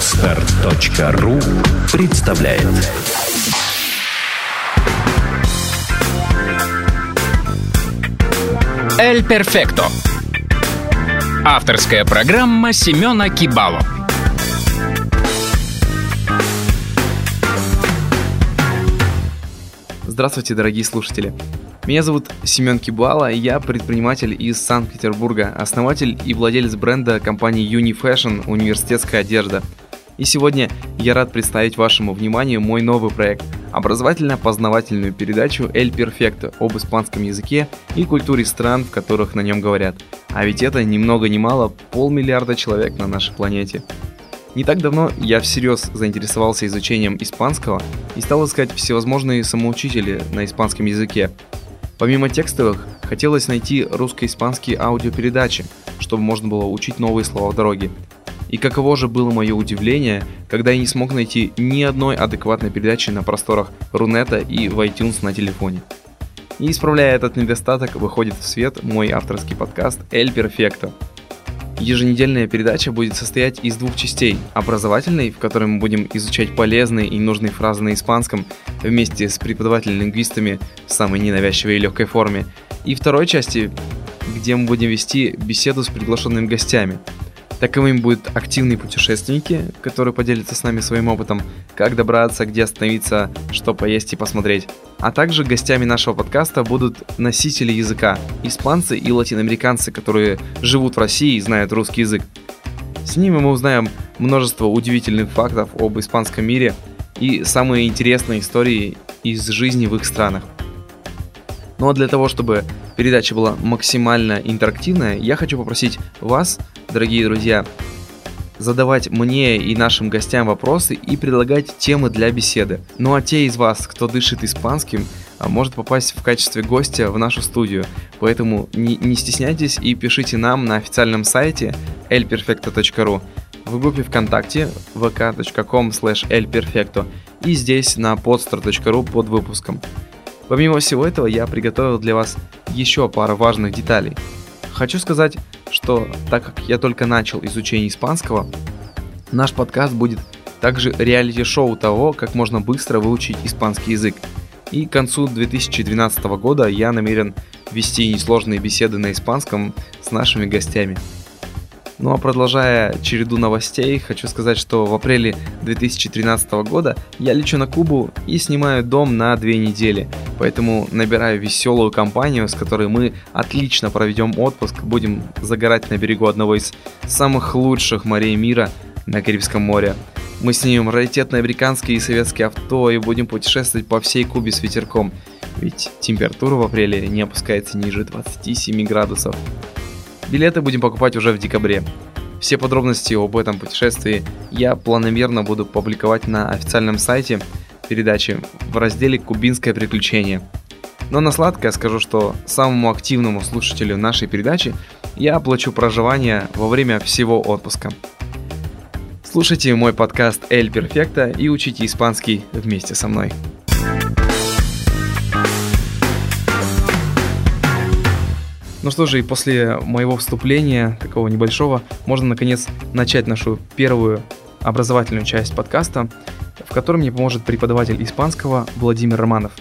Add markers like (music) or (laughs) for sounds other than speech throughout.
Отстар.ру представляет Эль Перфекто. Авторская программа Семена Кибало. Здравствуйте, дорогие слушатели. Меня зовут Семен Кибала, и я предприниматель из Санкт-Петербурга, основатель и владелец бренда компании Unifashion «Университетская одежда». И сегодня я рад представить вашему вниманию мой новый проект – образовательно-познавательную передачу «Эль Перфекто» об испанском языке и культуре стран, в которых на нем говорят. А ведь это ни много ни мало полмиллиарда человек на нашей планете. Не так давно я всерьез заинтересовался изучением испанского и стал искать всевозможные самоучители на испанском языке. Помимо текстовых, хотелось найти русско-испанские аудиопередачи, чтобы можно было учить новые слова в дороге. И каково же было мое удивление, когда я не смог найти ни одной адекватной передачи на просторах Рунета и в iTunes на телефоне. И исправляя этот недостаток, выходит в свет мой авторский подкаст «Эль Перфекто», Еженедельная передача будет состоять из двух частей. Образовательной, в которой мы будем изучать полезные и нужные фразы на испанском вместе с преподавателями-лингвистами в самой ненавязчивой и легкой форме. И второй части, где мы будем вести беседу с приглашенными гостями – Таковыми будут активные путешественники, которые поделятся с нами своим опытом, как добраться, где остановиться, что поесть и посмотреть. А также гостями нашего подкаста будут носители языка, испанцы и латиноамериканцы, которые живут в России и знают русский язык. С ними мы узнаем множество удивительных фактов об испанском мире и самые интересные истории из жизни в их странах. Ну а для того, чтобы передача была максимально интерактивная, я хочу попросить вас, дорогие друзья, задавать мне и нашим гостям вопросы и предлагать темы для беседы. Ну а те из вас, кто дышит испанским, а, может попасть в качестве гостя в нашу студию. Поэтому не, не стесняйтесь и пишите нам на официальном сайте elperfecto.ru в группе ВКонтакте vk.com slash elperfecto и здесь на podstar.ru под выпуском. Помимо всего этого, я приготовил для вас еще пару важных деталей. Хочу сказать, что так как я только начал изучение испанского, наш подкаст будет также реалити-шоу того, как можно быстро выучить испанский язык. И к концу 2012 года я намерен вести несложные беседы на испанском с нашими гостями. Ну а продолжая череду новостей, хочу сказать, что в апреле 2013 года я лечу на Кубу и снимаю дом на две недели. Поэтому набираю веселую компанию, с которой мы отлично проведем отпуск, будем загорать на берегу одного из самых лучших морей мира на Карибском море. Мы снимем раритетные американские и советские авто и будем путешествовать по всей Кубе с ветерком. Ведь температура в апреле не опускается ниже 27 градусов. Билеты будем покупать уже в декабре. Все подробности об этом путешествии я планомерно буду публиковать на официальном сайте передачи в разделе «Кубинское приключение». Но на сладкое скажу, что самому активному слушателю нашей передачи я оплачу проживание во время всего отпуска. Слушайте мой подкаст «Эль Перфекта» и учите испанский вместе со мной. Ну что же, и после моего вступления, такого небольшого, можно наконец начать нашу первую образовательную часть подкаста, в котором мне поможет преподаватель испанского Владимир Романов.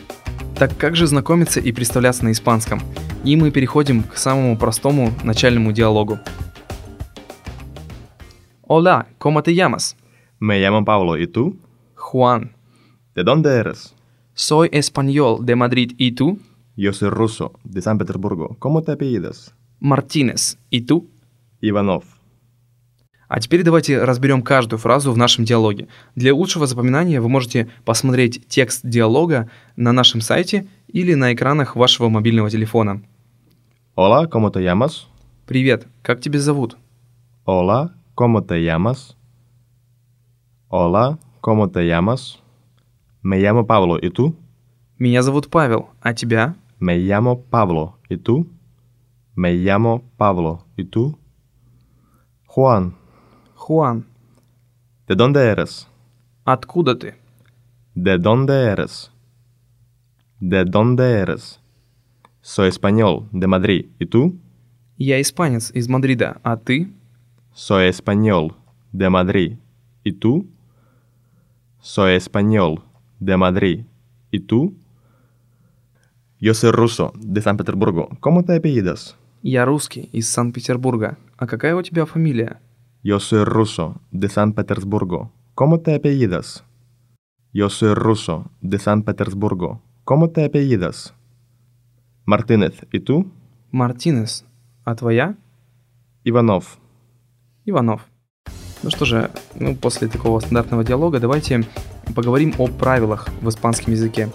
Так как же знакомиться и представляться на испанском? И мы переходим к самому простому начальному диалогу. Hola, ¿cómo te llamas? Me llamo Pablo, ¿y tú? Juan. ¿De dónde eres? Soy español de Madrid, ¿y tú? Yo soy ruso, de San Petersburgo. ¿Cómo te apellidas? Мартинес, ¿y tú? Иванов. А теперь давайте разберем каждую фразу в нашем диалоге. Для лучшего запоминания вы можете посмотреть текст диалога на нашем сайте или на экранах вашего мобильного телефона. Hola, ¿cómo te llamas? Привет, как тебя зовут? Hola, ¿cómo te llamas? Hola, ¿cómo te llamas? Me llamo Pablo, ¿y tú? Меня зовут Павел, а тебя? Me llamo Pablo, ¿y tú? Me llamo Pablo, ¿y tú? Juan, Хуан. ¿de dónde eres? Откуда ты? ¿De dónde eres? ¿De dónde eres? Soy español, de Madrid, ¿y tú? Я испанец из Мадрида, а ты? Soy español, de Madrid, ¿Y tú? Soy español, de Madrid. ¿Y tú? Yo soy ruso, de San-Петербургу. ¿Cómo te apellidas? Я русский, из Санкт-Петербурга. А какая у тебя фамилия? Yo soy ruso, de San-Petersburgo. ¿Cómo te apellidas? Yo soy ruso, de San-Petersburgo. ¿Cómo te apellidas? Мартинес, ¿y tú? Мартинес. А твоя? Иванов. Иванов. Ну что же, ну, после такого стандартного диалога давайте поговорим о правилах в испанском языке.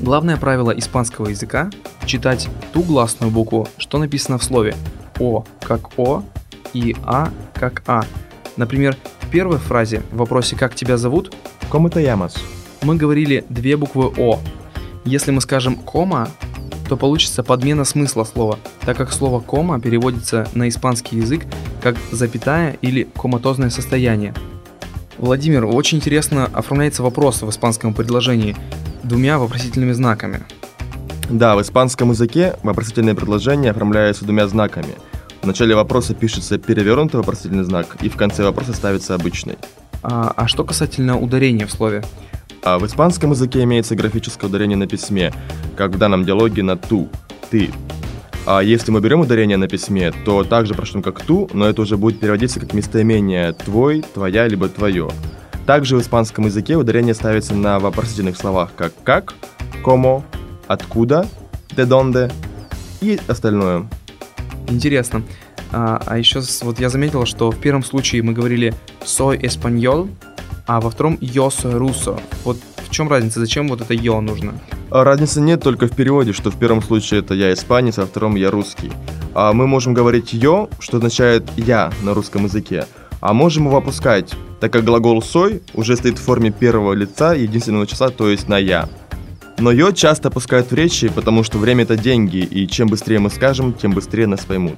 Главное правило испанского языка – читать ту гласную букву, что написано в слове «о» как «о» и «а» как «а». Например, в первой фразе в вопросе «как тебя зовут» ¿Cómo te llamas? мы говорили две буквы «о». Если мы скажем «кома», то получится подмена смысла слова, так как слово «кома» переводится на испанский язык как запятая или коматозное состояние. Владимир, очень интересно оформляется вопрос в испанском предложении двумя вопросительными знаками. Да, в испанском языке вопросительное предложение оформляется двумя знаками. В начале вопроса пишется перевернутый вопросительный знак, и в конце вопроса ставится обычный. А, а что касательно ударения в слове? А в испанском языке имеется графическое ударение на письме, как в данном диалоге на «ту», «ты». А если мы берем ударение на письме, то также прочтем как «ту», но это уже будет переводиться как местоимение «твой», «твоя» либо «твое». Также в испанском языке ударение ставится на вопросительных словах как «как», «como», «откуда», «de donde» и остальное. Интересно. А, а еще вот я заметил, что в первом случае мы говорили «soy español», а во втором «yo soy ruso». Вот в чем разница? Зачем вот это «yo» нужно? А Разницы нет только в переводе, что в первом случае это я испанец, а во втором я русский. А мы можем говорить «ё», что означает «я» на русском языке, а можем его опускать, так как глагол «сой» уже стоит в форме первого лица единственного числа, то есть на «я». Но «ё» часто опускают в речи, потому что время — это деньги, и чем быстрее мы скажем, тем быстрее нас поймут.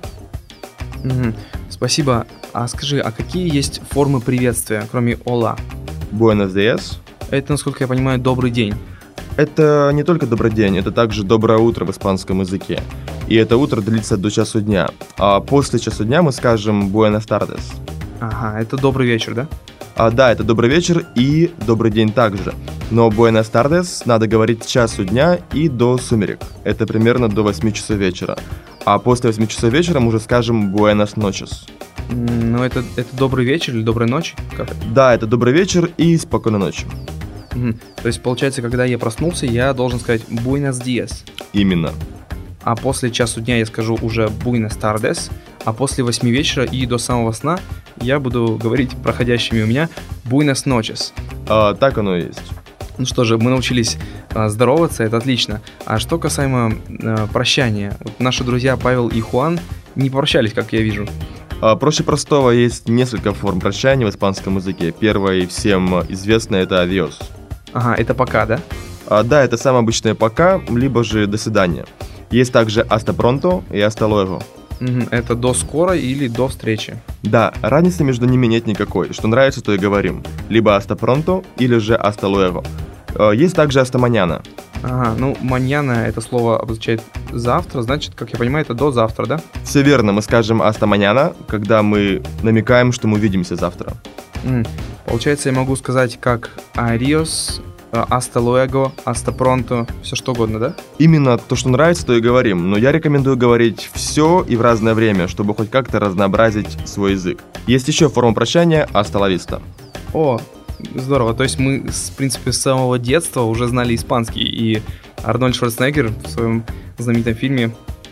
Мгм. Спасибо. А скажи, а какие есть формы приветствия, кроме «ола»? Buenos días. Это, насколько я понимаю, «добрый день». Это не только добрый день, это также доброе утро в испанском языке. И это утро длится до часу дня. А после часу дня мы скажем Buenas tardes. Ага, это «добрый вечер», да? А, да, это добрый вечер и добрый день также. Но Buenas tardes надо говорить с часу дня и до сумерек. Это примерно до 8 часов вечера. А после 8 часов вечера мы уже скажем Buenas noches. М, Ну, это, это «добрый вечер» или «доброй ночи»? Как? Да, это добрый вечер и спокойной ночи. Мгм. То есть, получается, когда я проснулся, я должен сказать «buenos dias», Именно. а после часу дня я скажу уже «buenas tardes», а после 8 вечера и до самого сна я буду говорить проходящими у меня «buenas noches». А, так оно и есть. Ну что же, мы научились а, здороваться, это отлично. А что касаемо а, прощания, вот наши друзья Павел и Хуан не прощались, как я вижу. А, Проще простого есть несколько форм прощания в испанском языке. Первая и всем известная это «adios». Ага, это пока, да? А, да, это самое обычное «пока», либо же «до свидания». Есть также «hasta pronto» и «hasta luego». Это до скорой или до встречи. Да, разницы между ними нет никакой. Что нравится, то и говорим. Либо «hasta pronto» или же «hasta luego». А, Есть также «hasta mañana». Ага, ну, маньяна это слово обозначает завтра, значит, как я понимаю, это до завтра, да? Все верно, мы скажем «hasta mañana», когда мы намекаем, что мы увидимся завтра. Получается, я могу сказать как adios, э, hasta luego, hasta pronto, все что угодно, да? Именно то, что нравится, то и говорим. Но я рекомендую говорить все и в разное время, чтобы хоть как-то разнообразить свой язык. Есть еще форма прощания «hasta la vista». О, здорово. То есть мы, в принципе, с самого детства уже знали испанский. И Арнольд Шварценеггер в своем знаменитом фильме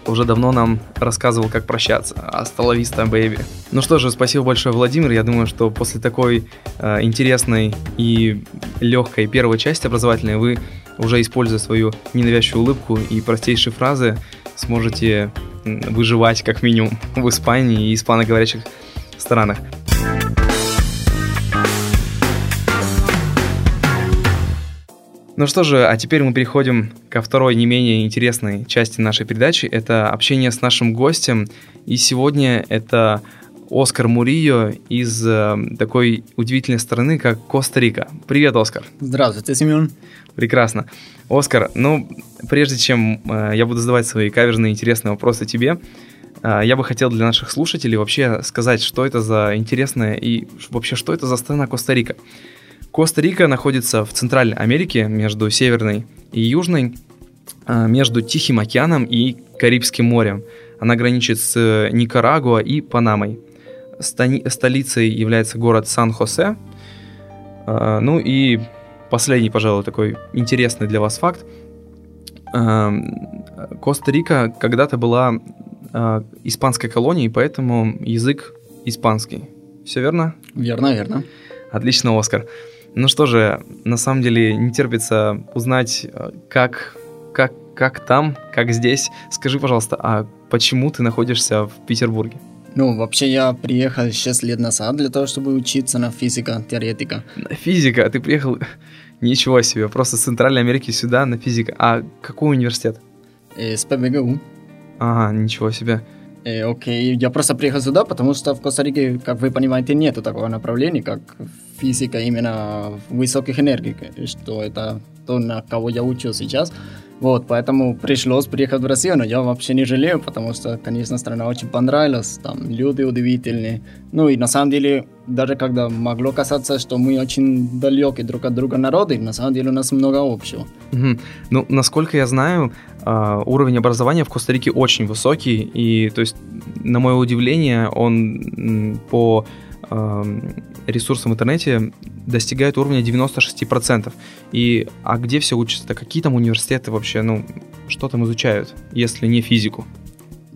уже давно нам рассказывал, как прощаться. Асталависта, бэйби. Ну что же, спасибо большое, Владимир. Я думаю, что после такой э, интересной и легкой первой части образовательной вы, уже используя свою ненавязчивую улыбку и простейшие фразы, сможете выживать как минимум в Испании и испаноговорящих странах. Ну что же, а теперь мы переходим ко второй не менее интересной части нашей передачи. Это общение с нашим гостем. И сегодня это Оскар Мурильо из э, такой удивительной страны, как Коста-Рика. Привет, Оскар. Здравствуйте, Семен. Прекрасно. Оскар, ну, прежде чем э, я буду задавать свои каверзные интересные вопросы тебе, А, я бы хотел для наших слушателей вообще сказать, что это за интересное и вообще что это за страна Коста-Рика. Коста-Рика находится в Центральной Америке между Северной и Южной, а, между Тихим океаном и Карибским морем. Она граничит с Никарагуа и Панамой. Стони- столицей является город Сан-Хосе. А, ну и последний, пожалуй, такой интересный для вас факт. А, Коста-Рика когда-то была испанской колонией, поэтому язык испанский. Все верно? Верно, верно. Отлично, Оскар. Ну что же, на самом деле не терпится узнать, а, как, как, как там, как здесь. Скажи, пожалуйста, а почему ты находишься в Петербурге? Ну, вообще я приехал 6 лет назад для того, чтобы учиться на физика, теоретика. На физика? Ты приехал... (laughs) Ничего себе, просто с Центральной Америки сюда на физика. А какой университет? Э, с ПБГУ. Ага, ничего себе. Э, окей, я просто приехал сюда, потому что в Коста-Рике, как вы понимаете, нету такого направления, как физика именно высоких энергий, что это то, на кого я учу сейчас. Вот, поэтому пришлось приехать в Россию, но я вообще не жалею, потому что, конечно, страна очень понравилась, там люди удивительные. Ну и на самом деле, даже когда могло казаться, что мы очень далеки друг от друга народы, на самом деле у нас много общего. Мгм. Ну, насколько я знаю, а, уровень образования в Коста-Рике очень высокий, и, то есть, на мое удивление, он по ресурсам в интернете достигает уровня 96%. И, а где все учатся? Какие там университеты вообще, ну, что там изучают, если не физику?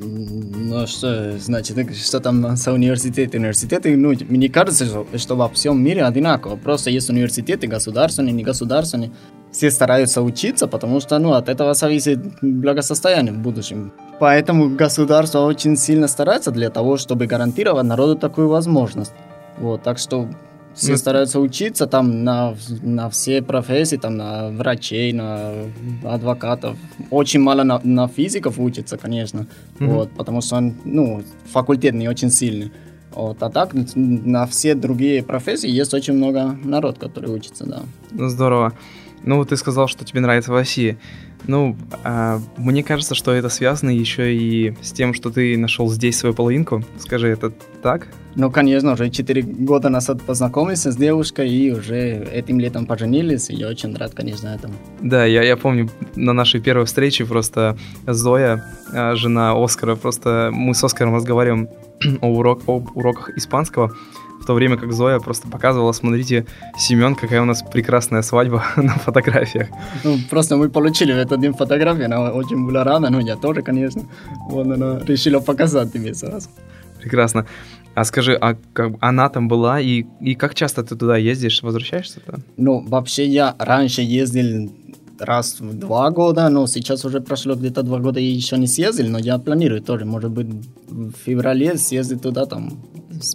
Ну что, значит, что там за университеты? Университеты, ну, мне кажется, что, что во всем мире одинаково. Просто есть университеты государственные, негосударственные. Все стараются учиться, потому что, ну, от этого зависит благосостояние в будущем. Поэтому государство очень сильно старается для того, чтобы гарантировать народу такую возможность. Вот, так что все Ну, стараются учиться там на, на все профессии, там на врачей, на адвокатов. Очень мало на, на физиков учится, конечно, Мгм. вот, потому что он, ну, факультет не очень сильный. Вот, а так на все другие профессии есть очень много народ, который учится, да. Ну, Здорово. Ну, вот ты сказал, что тебе нравится в России. Ну, а, мне кажется, что это связано еще и с тем, что ты нашел здесь свою половинку. Скажи, это так? Ну, конечно, уже 4 года назад познакомился с девушкой и уже этим летом поженились, и я очень рад, конечно, этому. Да, я, я помню на нашей первой встрече просто Зоя, а, жена Оскара, просто мы с Оскаром разговариваем (clears throat) о урок, об уроках испанского, в то время как Зоя просто показывала, смотрите, Семен, какая у нас прекрасная свадьба (laughs) на фотографиях. Ну, просто мы получили в этот день фотографию, она очень была рада, ну, я тоже, конечно. Вот она решила показать тебе сразу. Прекрасно. А скажи, а как, она там была, и, и как часто ты туда ездишь, возвращаешься туда? Ну, вообще я раньше ездил раз в два года, но сейчас уже прошло где-то два года и еще не съездил, но я планирую тоже, может быть, в феврале съездить туда, там,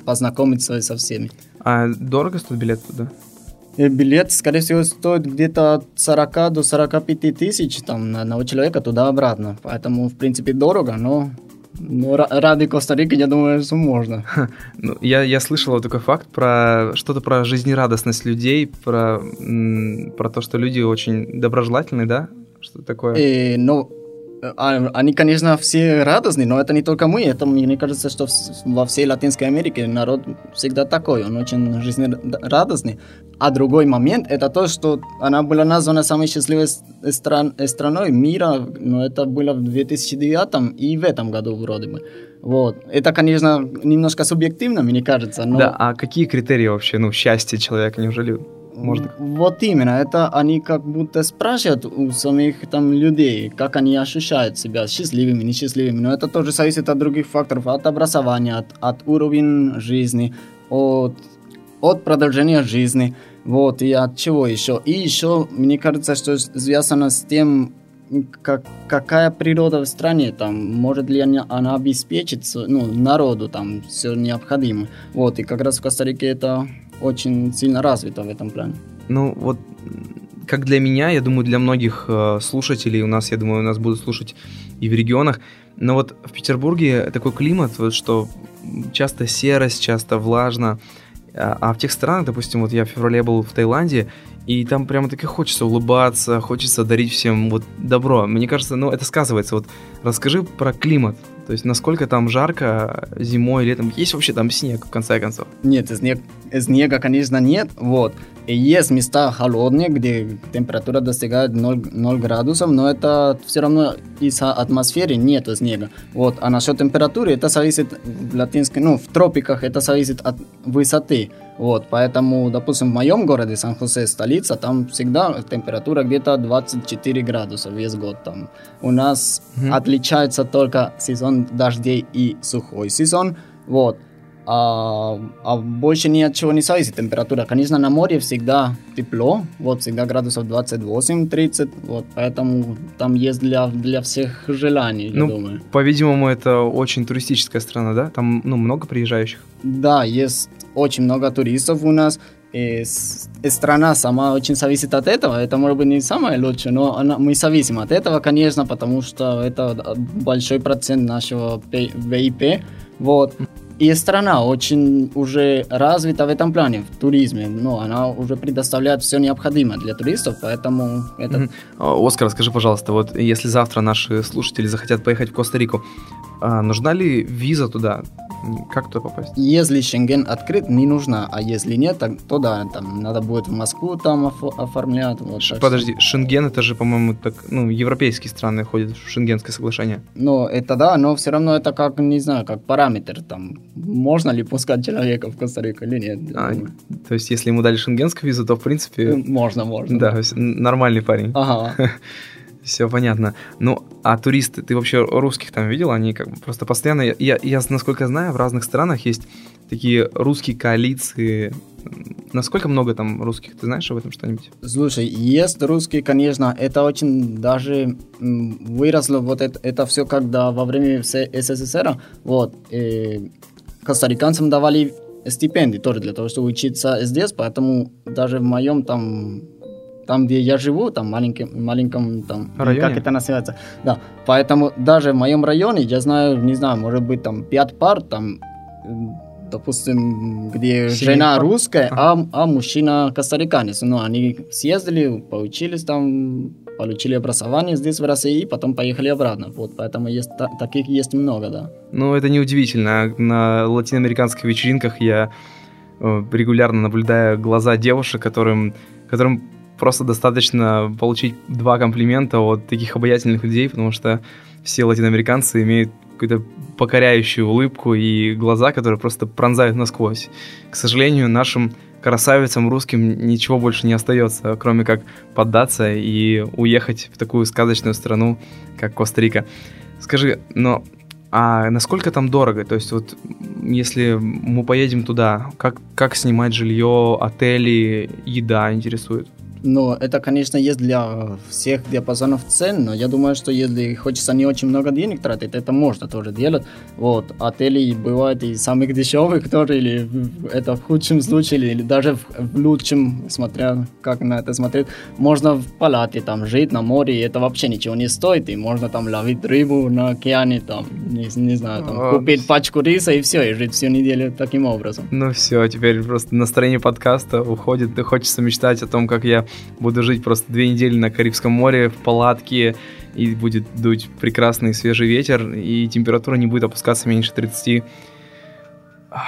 познакомиться со всеми. А дорого стоит билет туда? И билет, скорее всего, стоит где-то от 40 до 45 тысяч там, на одного человека туда-обратно. Поэтому, в принципе, дорого, но, но ра- ради Коста-Рики, я думаю, что можно. Ну, я, я слышал вот такой факт про что-то про жизнерадостность людей, про, м, про то, что люди очень доброжелательные, да? Что такое? И, ну, а- они, конечно, все радостные, но это не только мы. Это, мне кажется, что во всей Латинской Америке народ всегда такой. Он очень жизнерадостный. А другой момент, это то, что она была названа самой счастливой с- стран, э, страной мира, но это было в 2009 и в этом году вроде бы. Вот. Это, конечно, немножко субъективно, мне кажется, но... Да, а какие критерии вообще, ну, счастья человека, неужели можно... Вот именно, это они как будто спрашивают у самих там людей, как они ощущают себя, счастливыми, несчастливыми. Но это тоже зависит от других факторов, от образования, от, от уровня жизни, от, от продолжения жизни, вот, и от чего еще. И еще, мне кажется, что связано с тем, как, какая природа в стране, там, может ли она, она обеспечить ну, народу там все необходимое. Вот, и как раз в Коста-Рике это очень сильно развито в этом плане. Ну, вот, как для меня, я думаю, для многих э, слушателей, у нас, я думаю, у нас будут слушать и в регионах, но вот в Петербурге такой климат, вот, что часто серость, часто влажно, а, а в тех странах, допустим, вот я в феврале был в Таиланде, и там прямо таки хочется улыбаться, хочется дарить всем вот добро. Мне кажется, ну, это сказывается. Вот расскажи про климат То есть насколько там жарко зимой, летом? Есть вообще там снег, в конце концов? Нет, снег, снега, конечно, нет. Вот. И есть места холодные, где температура достигает 0, 0 градусов, но это все равно из-за атмосферы нет снега. Вот. А насчет температуры, это зависит в латинской, ну, в тропиках это зависит от высоты. Вот, поэтому, допустим, в моем городе, Сан-Хосе, столица, там всегда температура где-то 24 градуса весь год там. У нас Мгм. отличается только сезон дождей и сухой сезон, вот. А, а больше ни от чего не зависит температура. Конечно, на море всегда тепло, вот всегда градусов 28-30, вот, поэтому там есть для, для всех желаний, я Ну, думаю. По-видимому, это очень туристическая страна, да? Там, ну, много приезжающих. Да, есть очень много туристов у нас. И страна сама очень зависит от этого. Это может быть не самое лучшее, но она, мы зависим от этого, конечно, потому что это большой процент нашего ВИП. Вот. И страна очень уже развита в этом плане, в туризме. Ну, она уже предоставляет все необходимое для туристов, поэтому это. А, Оскар, скажи, пожалуйста, вот если завтра наши слушатели захотят поехать в Коста-Рику, а, нужна ли виза туда? Как туда попасть? Если Шенген открыт, не нужна, а если нет, то да, там надо будет в Москву там офо- оформлять. Вот, Подожди, Шенген это же, по-моему, так, ну, европейские страны входят в Шенгенское соглашение. Ну, это да, но все равно это как, не знаю, как параметр, там, можно ли пускать человека в Коста-Рику или нет. А, то есть, если ему дали шенгенскую визу, то, в принципе, Можно, можно. да, то есть, н- нормальный парень. Ага. (laughs) Все понятно. Ну, а туристы, ты вообще русских там видел? Они как бы просто постоянно... Я, я, насколько знаю, в разных странах есть такие русские коалиции. Насколько много там русских? Ты знаешь об этом что-нибудь? Слушай, есть русский, конечно, это очень даже выросло, вот это, это все, когда во время СССР, вот, э, костариканцам давали стипендии тоже для того, чтобы учиться здесь, поэтому даже в моем там там, где я живу, там маленьком, маленьком там, Районе? как это называется, да, поэтому даже в моем районе, я знаю, не знаю, может быть там пять пар, там, допустим, где Семей жена пар? русская, а, а мужчина костариканец, ну, они съездили, поучились там, получили образование здесь в России, и потом поехали обратно, вот, поэтому есть, та- таких есть много, да. Ну, это неудивительно. На латиноамериканских вечеринках я э, регулярно наблюдаю глаза девушек, которым, которым просто достаточно получить два комплимента от таких обаятельных людей, потому что все латиноамериканцы имеют какую-то покоряющую улыбку и глаза, которые просто пронзают насквозь. К сожалению, нашим красавицам русским ничего больше не остается, кроме как поддаться и уехать в такую сказочную страну, как Коста-Рика. Скажи, но а насколько там дорого? То есть вот если мы поедем туда, как, как снимать жилье, отели, еда интересует? Ну, это, конечно, есть для всех диапазонов цен, но я думаю, что если хочется не очень много денег тратить, это можно тоже делать. Вот, отели бывают и самых дешевых тоже, или это в худшем случае, или даже в, в лучшем, смотря как на это смотреть. Можно в палате там жить на море, и это вообще ничего не стоит, и можно там ловить рыбу на океане, там, не, не знаю, там, А, купить пачку риса и все, и жить всю неделю таким образом. Ну все, теперь просто настроение подкаста уходит, и хочется мечтать о том, как я буду жить просто две недели на Карибском море в палатке, и будет дуть прекрасный свежий ветер, и температура не будет опускаться меньше 30. Ах,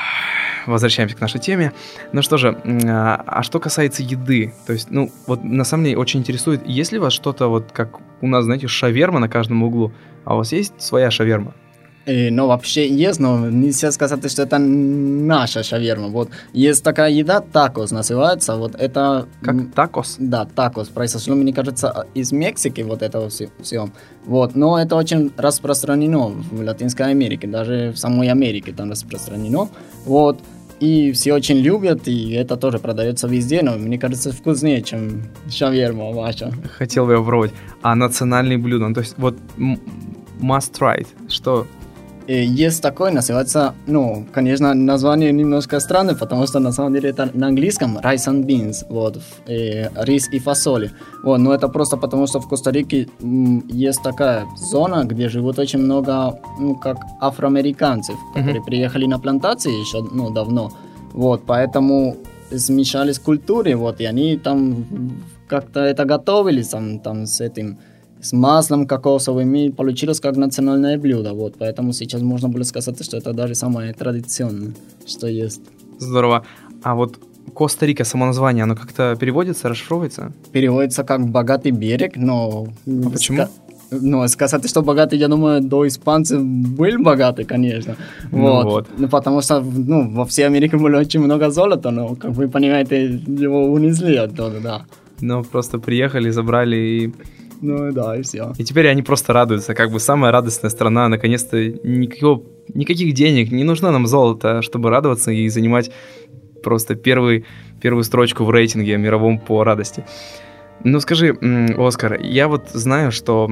Возвращаемся к нашей теме. Ну что же, а а что касается еды, то есть, ну, вот на самом деле очень интересует, есть ли у вас что-то вот как у нас, знаете, шаверма на каждом углу, а у вас есть своя шаверма? Ну, вообще есть, но нельзя сказать, что это наша шаверма. Вот есть такая еда, такос называется. Вот это... Как такос? Да, такос. Произошло, мне кажется, из Мексики вот этого все. Вот, но это очень распространено в Латинской Америке, даже в самой Америке там распространено. Вот, и все очень любят, и это тоже продается везде, но мне кажется, вкуснее, чем шаверма ваша. Хотел бы я попробовать. А национальные блюда, ну, то есть вот must try, что Есть такой, называется, ну, конечно, название немножко странное, потому что на самом деле это на английском rice and beans, вот, ф- э, рис и фасоли. Вот, но это просто потому, что в Коста-Рике есть такая зона, где живут очень много, ну, как афроамериканцев, которые приехали на плантации еще, ну, давно. Вот, поэтому смешались культуры, вот, и они там как-то это готовили там, там с этим, с маслом кокосовым, и получилось как национальное блюдо, вот, поэтому сейчас можно было сказать, что это даже самое традиционное, что есть. Здорово. А вот Коста-Рика, само название, оно как-то переводится, расшифровывается? Переводится как «богатый берег», но... А почему? Ну, сказать, что богатый, я думаю, до испанцев был богатый, конечно. Ну Вот. вот. Ну, потому что, ну, во всей Америке было очень много золота, но, как вы понимаете, его унесли оттуда, да. Ну, просто приехали, забрали и... Ну, да, и все. И теперь они просто радуются, как бы самая радостная страна, наконец-то никакого, никаких денег, не нужно нам золото, чтобы радоваться и занимать просто первый, первую строчку в рейтинге мировом по радости. Ну скажи, Оскар, я вот знаю, что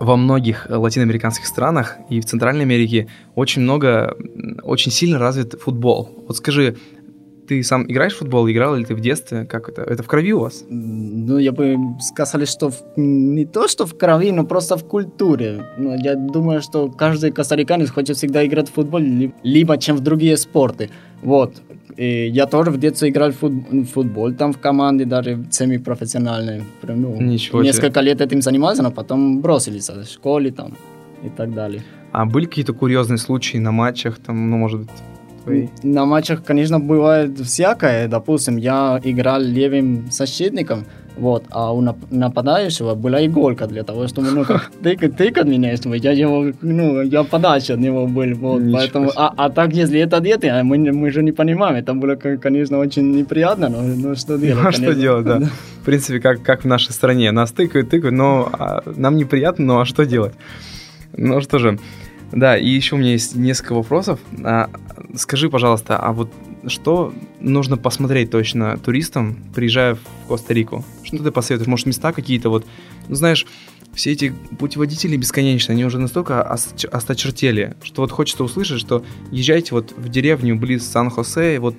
во многих латиноамериканских странах и в Центральной Америке очень много, очень сильно развит футбол. Вот скажи, ты сам играешь в футбол, играл ли ты в детстве? Как это? Это в крови у вас? Ну, я бы сказал, что в- не то, что в крови, но просто в культуре. Ну, я думаю, что каждый костариканец хочет всегда играть в футбол, ли- либо чем в другие спорты. Вот. И я тоже в детстве играл в фут- в футбол, там в команде, даже семипрофессиональной. Прям, ну, Ничего себе. несколько лет этим занимался, но потом бросились в школе там и так далее. А были какие-то курьезные случаи на матчах, там, ну, может быть, твои? На матчах, конечно, бывает всякое. Допустим, я играл левым защитником, вот, а у нап- нападающего была иголка для того, чтобы, ну, как (laughs) тыкать, тыкать меня, чтобы я его, ну, я подальше от него был, вот, Ничего поэтому, а, а так, если это дети, а мы, мы же не понимаем, это было, конечно, очень неприятно, но, ну, что делать, Ну, а что делать, да. В принципе, как, как в нашей стране. Нас тыкают, тыкают, но а, нам неприятно, ну а что делать? Ну что же, да, и еще у меня есть несколько вопросов. А, скажи, пожалуйста, а вот что нужно посмотреть точно туристам, приезжая в Коста-Рику? Что ты посоветуешь? Может, места какие-то вот, ну знаешь, все эти путеводители бесконечные, они уже настолько ос- осточертели, что вот хочется услышать, что езжайте вот в деревню близ Сан-Хосе, вот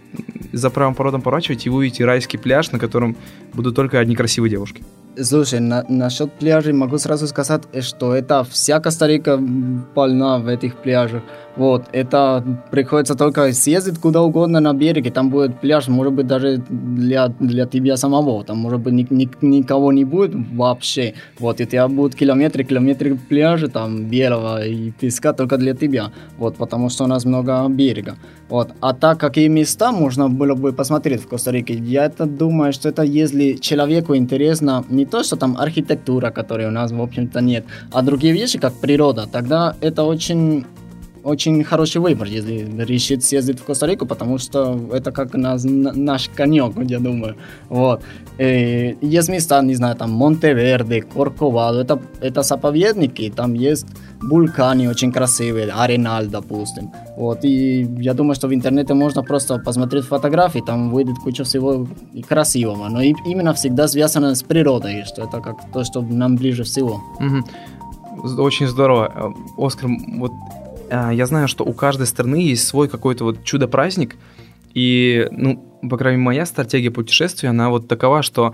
за правым поворотом поворачивайте, и вы увидите райский пляж, на котором будут только одни красивые девушки. Слушай, на, насчет пляжей могу сразу сказать, э, что это вся Коста-Рика м, полна в этих пляжах. Вот, это приходится только съездить куда угодно на берег, и там будет пляж, может быть, даже для, для тебя самого. Там, может быть, ни- ни- никого не будет вообще. Вот, и тебя будут километры, километры пляжа там белого и песка только для тебя. Вот, потому что у нас много берега. Вот. А так, какие места можно было бы посмотреть в Коста-Рике, я это думаю, что это если человеку интересно не то, что там архитектура, которой у нас, в общем-то, нет, а другие вещи, как природа, тогда это очень очень хороший выбор, если решит съездить в Коста-Рику, потому что это как нас- на- наш конек, я думаю. Вот. Э, есть места, не знаю, там Монтеверде, Корковадо, это, это заповедники, там есть вулканы очень красивые, Ареналь, допустим. Вот, и я думаю, что в интернете можно просто посмотреть фотографии, там выйдет куча всего и красивого, но и- именно всегда связано с природой, что это как то, что нам ближе всего. З- Очень здорово. Э, Оскар, вот я знаю, что у каждой страны есть свой какой-то вот чудо-праздник, и, ну, по крайней мере, моя стратегия путешествия, она вот такова, что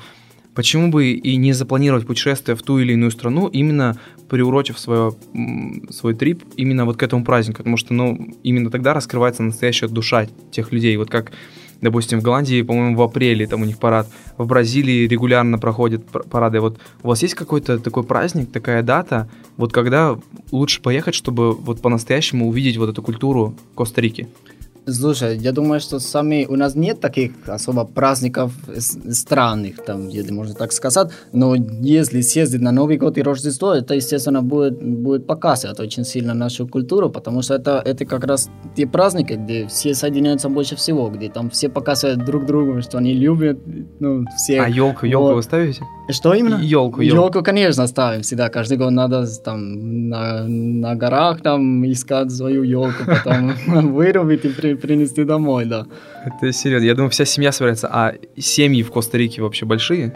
почему бы и не запланировать путешествие в ту или иную страну, именно приурочив свое, свой трип именно вот к этому празднику, потому что, ну, именно тогда раскрывается настоящая душа тех людей, вот как Допустим, в Голландии, по-моему, в апреле там у них парад. В Бразилии регулярно проходят пар- парады. Вот у вас есть какой-то такой праздник, такая дата, вот когда лучше поехать, чтобы вот по-настоящему увидеть вот эту культуру Коста-Рики? Слушай, я думаю, что сами у нас нет таких особо праздников странных, там, если можно так сказать, но если съездить на Новый год и Рождество, это, естественно, будет, будет показывать очень сильно нашу культуру, потому что это, это как раз те праздники, где все соединяются больше всего, где там все показывают друг другу, что они любят, ну, все... А елку, елку Вот. вы ставите? Что именно? Елку, елку. Елку, конечно, ставим всегда. Каждый год надо там на, на горах там искать свою елку, потом (laughs) вырубить и при- принести домой, да. Это серьезно. Я думаю, вся семья собирается. А семьи в Коста-Рике вообще большие?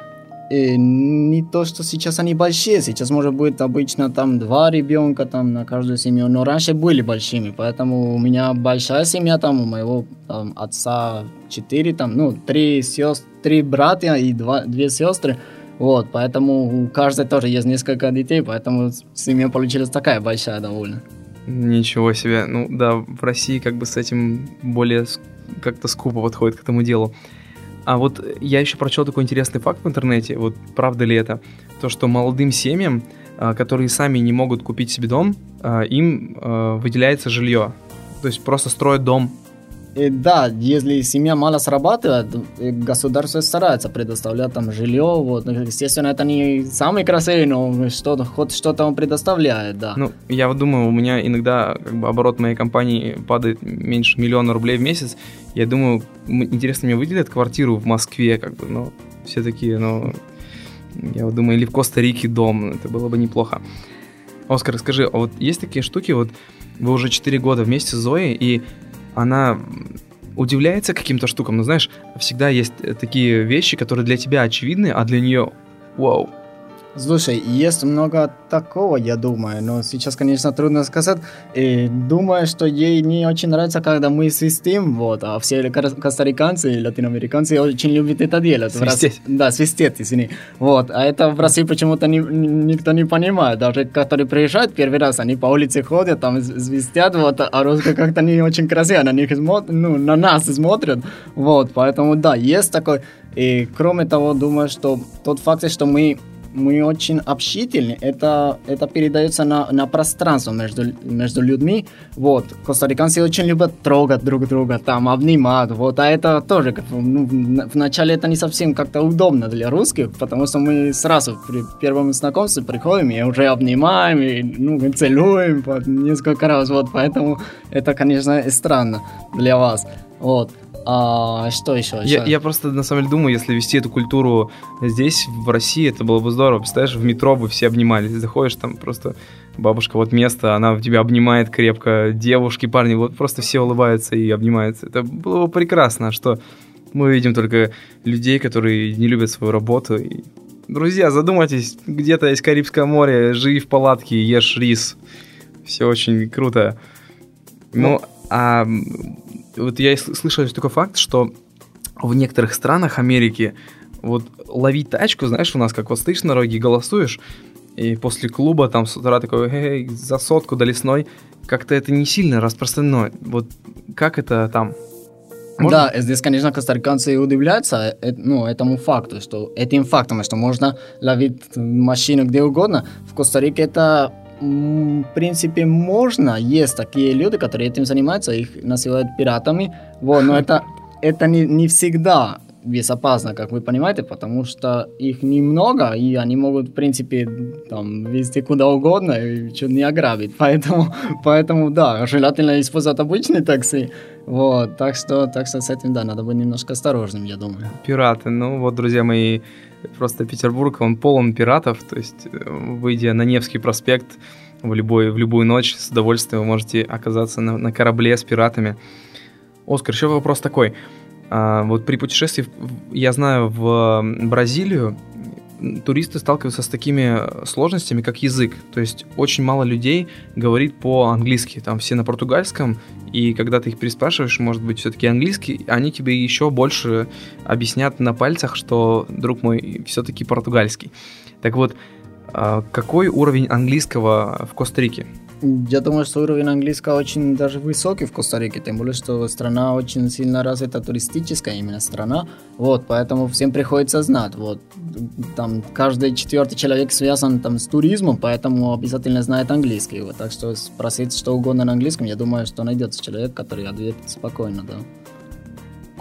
И не то, что сейчас они большие, сейчас может быть обычно там два ребенка там на каждую семью, но раньше были большими, поэтому у меня большая семья там, у моего там, отца четыре там, ну, три сестры, три братья и два, две сестры, вот, поэтому у каждой тоже есть несколько детей, поэтому семья получилась такая большая довольно. Ничего себе. Ну да, в России как бы с этим более как-то скупо подходит к этому делу. А вот я еще прочел такой интересный факт в интернете, вот правда ли это, то, что молодым семьям а, которые сами не могут купить себе дом, а, им а, выделяется жилье. То есть просто строят дом И да, если семья мало срабатывает, государство старается предоставлять там жилье, вот, Ну, естественно, это не самый красивый, но что-то, хоть что-то он предоставляет, да. Ну, я вот думаю, у меня иногда как бы оборот моей компании падает меньше миллиона рублей в месяц. Я думаю, интересно, мне выделят квартиру в Москве, как бы, ну, все такие, ну, я вот думаю, или в Коста-Рике дом, это было бы неплохо. Оскар, скажи, а вот есть такие штуки, вот вы уже 4 года вместе с Зоей, и она удивляется каким-то штукам, ну, знаешь, всегда есть э, такие вещи, которые для тебя очевидны, а для нее, вау, Слушай, есть много такого, я думаю, но сейчас, конечно, трудно сказать. И думаю, что ей не очень нравится, когда мы свистим, вот, а все костариканцы и латиноамериканцы очень любят это делать. Свистеть. Да, свистеть, извини. Вот, а это в России почему-то ни- никто не понимает. Даже которые приезжают первый раз, они по улице ходят, там свистят, вот, а русские как-то не очень красиво на них смотрят, ну, на нас смотрят, вот, поэтому, да, есть такой. И кроме того, думаю, что тот факт, что мы мы очень общительны, это, это передается на, на пространство между, между людьми. Вот, костариканцы очень любят трогать друг друга, там, обнимать, вот, а это тоже, как, ну, вначале это не совсем как-то удобно для русских, потому что мы сразу при первом знакомстве приходим и уже обнимаем, и, ну, целуем несколько раз, вот, поэтому это, конечно, странно для вас, вот. А что еще? Я, я просто на самом деле думаю, если вести эту культуру здесь, в России, это было бы здорово. Представляешь, в метро бы все обнимались. Заходишь, там просто бабушка, вот место, она тебя обнимает крепко, девушки, парни, вот просто все улыбаются и обнимаются. Это было бы прекрасно, что мы видим только людей, которые не любят свою работу. И... Друзья, задумайтесь, где-то есть Карибское море, живи в палатке, ешь рис. Все очень круто. Ну, а м, вот я слышал такой факт, что в некоторых странах Америки вот ловить тачку, знаешь, у нас как вот стоишь на дороге голосуешь, и после клуба там с утра такой, эй, за сотку до лесной, как-то это не сильно распространено. Вот как это там? Можно? Да, здесь, конечно, костариканцы удивляются э, ну, этому факту, что этим фактом, что можно ловить машину где угодно. В Коста-Рике это, в принципе, можно. Есть такие люди, которые этим занимаются, их называют пиратами. Вот, но это, (laughs) это не, не всегда безопасно, как вы понимаете, потому что их немного, и они могут, в принципе, там, везти куда угодно и чуть не ограбить. (laughs) Поэтому, поэтому, да, желательно использовать обычные такси. Вот, так что, так что с этим, да, надо быть немножко осторожным, я думаю. Пираты. Ну вот, друзья мои, просто Петербург, он полон пиратов. То есть, э, выйдя на Невский проспект в, любой, в любую ночь, с удовольствием вы можете оказаться на, на корабле с пиратами. Оскар, еще вопрос такой. А, вот при путешествии, я знаю, в Бразилию туристы сталкиваются с такими сложностями, как язык. То есть очень мало людей говорит по-английски. Там все на португальском, и когда ты их переспрашиваешь, может быть, все-таки английский, они тебе еще больше объяснят на пальцах, что, друг мой, все-таки португальский. Так вот, а, какой уровень английского в Коста-Рике? Я думаю, что уровень английского очень даже высокий в Коста-Рике, тем более, что страна очень сильно развита, туристическая именно страна, вот, поэтому всем приходится знать, вот, там каждый четвертый человек связан там с туризмом, поэтому обязательно знает английский, вот, так что спросить что угодно на английском, я думаю, что найдется человек, который ответит спокойно, да.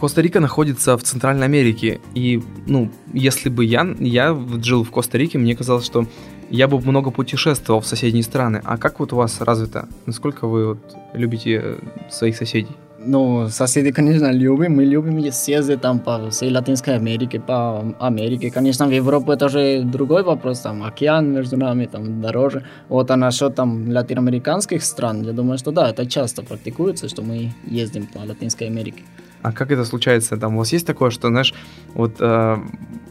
Коста-Рика находится в Центральной Америке, и, ну, если бы я, я жил в Коста-Рике, мне казалось, что я бы много путешествовал в соседние страны. А как вот у вас развито? Насколько вы вот любите э, своих соседей? Ну, соседи, конечно, любим. Мы любим съездить там по всей Латинской Америке, по Америке. Конечно, в Европу это уже другой вопрос, там океан между нами, там дороже. Вот, а насчет там латиноамериканских стран, я думаю, что да, это часто практикуется, что мы ездим по Латинской Америке. А как это случается? Там у вас есть такое, что, знаешь, вот э,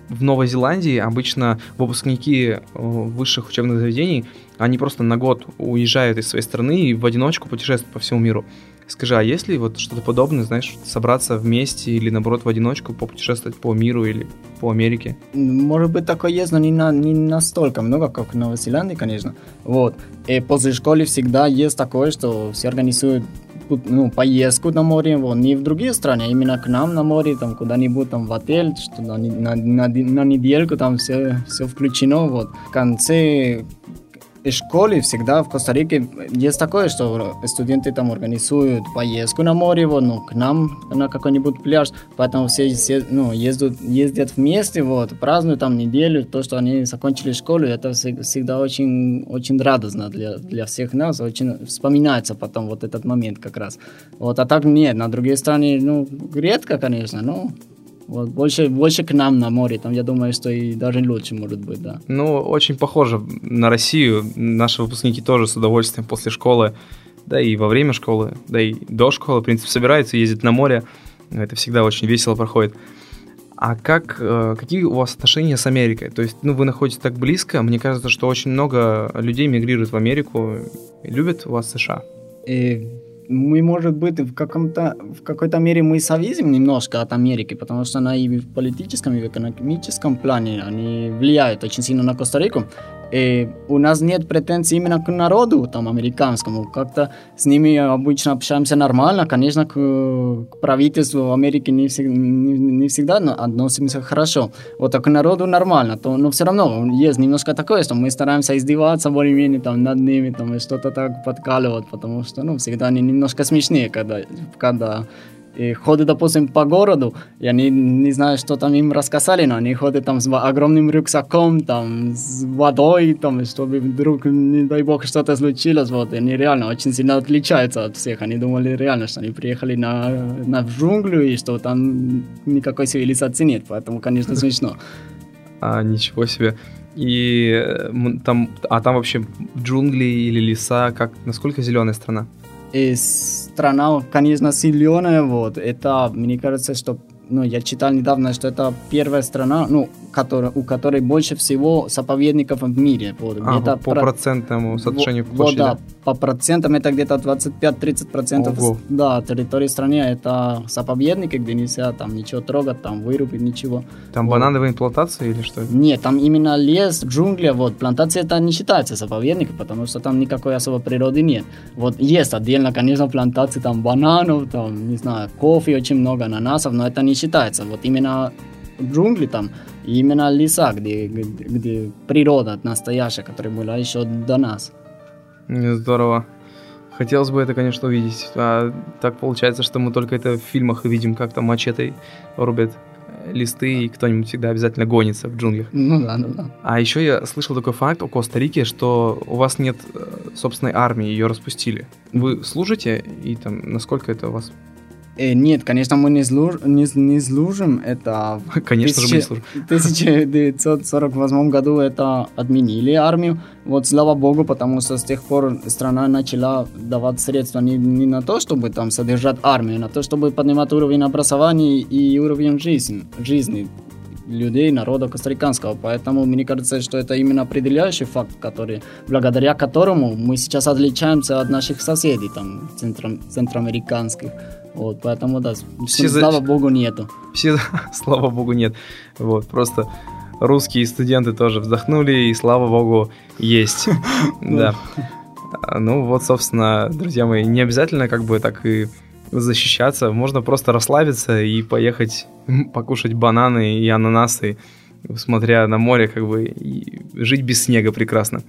в Новой Зеландии обычно выпускники э, высших учебных заведений, они просто на год уезжают из своей страны и в одиночку путешествуют по всему миру. Скажи, а есть ли вот что-то подобное, знаешь, собраться вместе или, наоборот, в одиночку попутешествовать по миру или по Америке? Может быть, такое есть, но не, на, не настолько много, как в Новой Зеландии, конечно. Вот. И после школы всегда есть такое, что все организуют ну, поездку на море, вот, не в другие страны, а именно к нам на море, там, куда-нибудь, там, в отель, что на, на, на, на недельку, там, все, все включено, вот. В конце школе всегда в Коста-Рике есть такое, что студенты там организуют поездку на море, вот, ну, к нам на какой-нибудь пляж, поэтому все, все ну, ездят, ездят вместе, вот, празднуют там неделю, то, что они закончили школу, это всегда очень, очень радостно для, для всех нас, очень вспоминается потом вот этот момент как раз. Вот, а так нет, на другие страны, ну, редко, конечно, но вот, больше, больше к нам на море, там, я думаю, что и даже лучше может быть, да. Ну, очень похоже на Россию. Наши выпускники тоже с удовольствием после школы, да и во время школы, да и до школы, в принципе, собираются, ездят на море. Это всегда очень весело проходит. А как, э, какие у вас отношения с Америкой? То есть, ну, вы находитесь так близко, мне кажется, что очень много людей мигрируют в Америку. Любят у вас США? И мы, может быть, в, каком-то, в какой-то мере мы зависим немножко от Америки, потому что она и в политическом, и в экономическом плане они влияют очень сильно на Коста-Рику. И у нас нет претензий именно к народу там американскому. Как-то с ними обычно общаемся нормально. Конечно, к, к правительству Америки не, всег, не, не всегда относимся хорошо. Вот так к народу нормально. То, но все равно есть немножко такое, что мы стараемся издеваться более-менее там, над ними там, и что-то так подкалывать, потому что ну, всегда они немножко смешнее, когда, когда и ходят, допустим, по городу, и они не знаю, что там им рассказали, но они ходят там с огромным рюкзаком, там, с водой, там, чтобы вдруг, не дай бог, что-то случилось, вот, и они реально очень сильно отличаются от всех, они думали реально, что они приехали на, на джунглю, и что там никакой цивилизации нет, поэтому, конечно, смешно. А, ничего себе. И там, а там вообще джунгли или леса, как, насколько зеленая страна? Страна, конечно, зеленая, вот, это, мне кажется, что ну, я читал недавно, что это первая страна, ну, которая, у которой больше всего заповедников в мире. Вот, а, где-то по про... процентному соотношению вот, площади? Вот, да, по процентам это где-то 25-30% да, территории страны это заповедники, где нельзя там ничего трогать, там вырубить, ничего. Там вот. банановые плантации или что? Нет, там именно лес, джунгли, вот, плантации это не считается заповедником, потому что там никакой особой природы нет. Вот есть отдельно, конечно, плантации там бананов, там, не знаю, кофе очень много, ананасов, но это не считается. Вот именно джунгли там, именно леса, где, где, где природа настоящая, которая была еще до нас. Здорово. Хотелось бы это, конечно, увидеть. А так получается, что мы только это в фильмах видим, как там мачете рубят листы, и кто-нибудь всегда обязательно гонится в джунглях. Ну да, ну да. А еще я слышал такой факт о Коста-Рике, что у вас нет э, собственной армии, ее распустили. Вы служите, и там насколько это у вас Э, нет, конечно, мы не, служ... не, не служим. Это (laughs) конечно тысячи... же мы не служим. (laughs) В 1948 году это отменили армию. Вот слава богу, потому что с тех пор страна начала давать средства не, не на то, чтобы там содержать армию, а на то, чтобы поднимать уровень образования и уровень жизни, жизни людей, народа костариканского. Поэтому мне кажется, что это именно определяющий факт, который, благодаря которому мы сейчас отличаемся от наших соседей, там, центро, центроамериканских. Вот, поэтому, да, все слава за... богу, нету. Все, (laughs) слава богу, нет. Вот, просто русские студенты тоже вздохнули, и слава богу, есть. (laughs) Да. Ну вот, собственно, друзья мои, не обязательно как бы так и защищаться, можно просто расслабиться и поехать (laughs) покушать бананы и ананасы, смотря на море, как бы, и жить без снега прекрасно.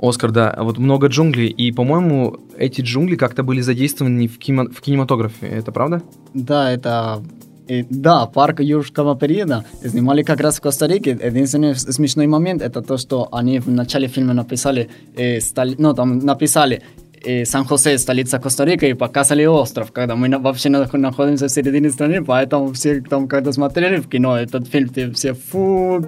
Оскар, да, вот много джунглей, и, по-моему, эти джунгли как-то были задействованы в, кино, в кинематографе, это правда? Да, это... И, да, парк юрского периода снимали как раз в Коста-Рике. Единственный смешной момент это то, что они в начале фильма написали, э, стали, ну, там написали э, Сан-Хосе, столица Коста-Рика, и показали остров, когда мы вообще находимся в середине страны, поэтому все там, когда смотрели в кино этот фильм, все, фу,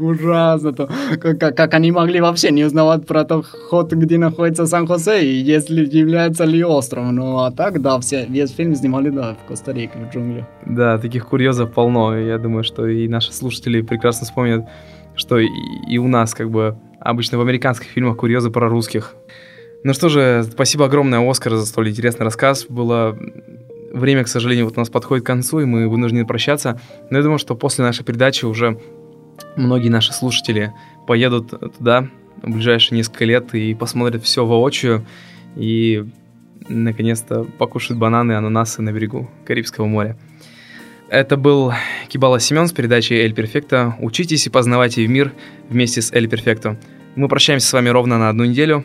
ужасно, то, как, как они могли вообще не узнавать про тот ход, где находится Сан-Хосе, и если является ли остров, ну, а так, да, все, весь фильм снимали, да, в Коста-Рике, в джунглях. Да, таких курьезов полно, я думаю, что и наши слушатели прекрасно вспомнят, что и, и у нас, как бы, обычно в американских фильмах курьезы про русских ну что же, спасибо огромное, Оскар, за столь интересный рассказ. Было время, к сожалению, вот у нас подходит к концу, и мы вынуждены прощаться. Но я думаю, что после нашей передачи уже многие наши слушатели поедут туда в ближайшие несколько лет и посмотрят все воочию, и наконец-то покушают бананы и ананасы на берегу Карибского моря. Это был Кибала Семен с передачей «Эль Перфекто». Учитесь и познавайте мир вместе с «Эль Перфекто». Мы прощаемся с вами ровно на одну неделю.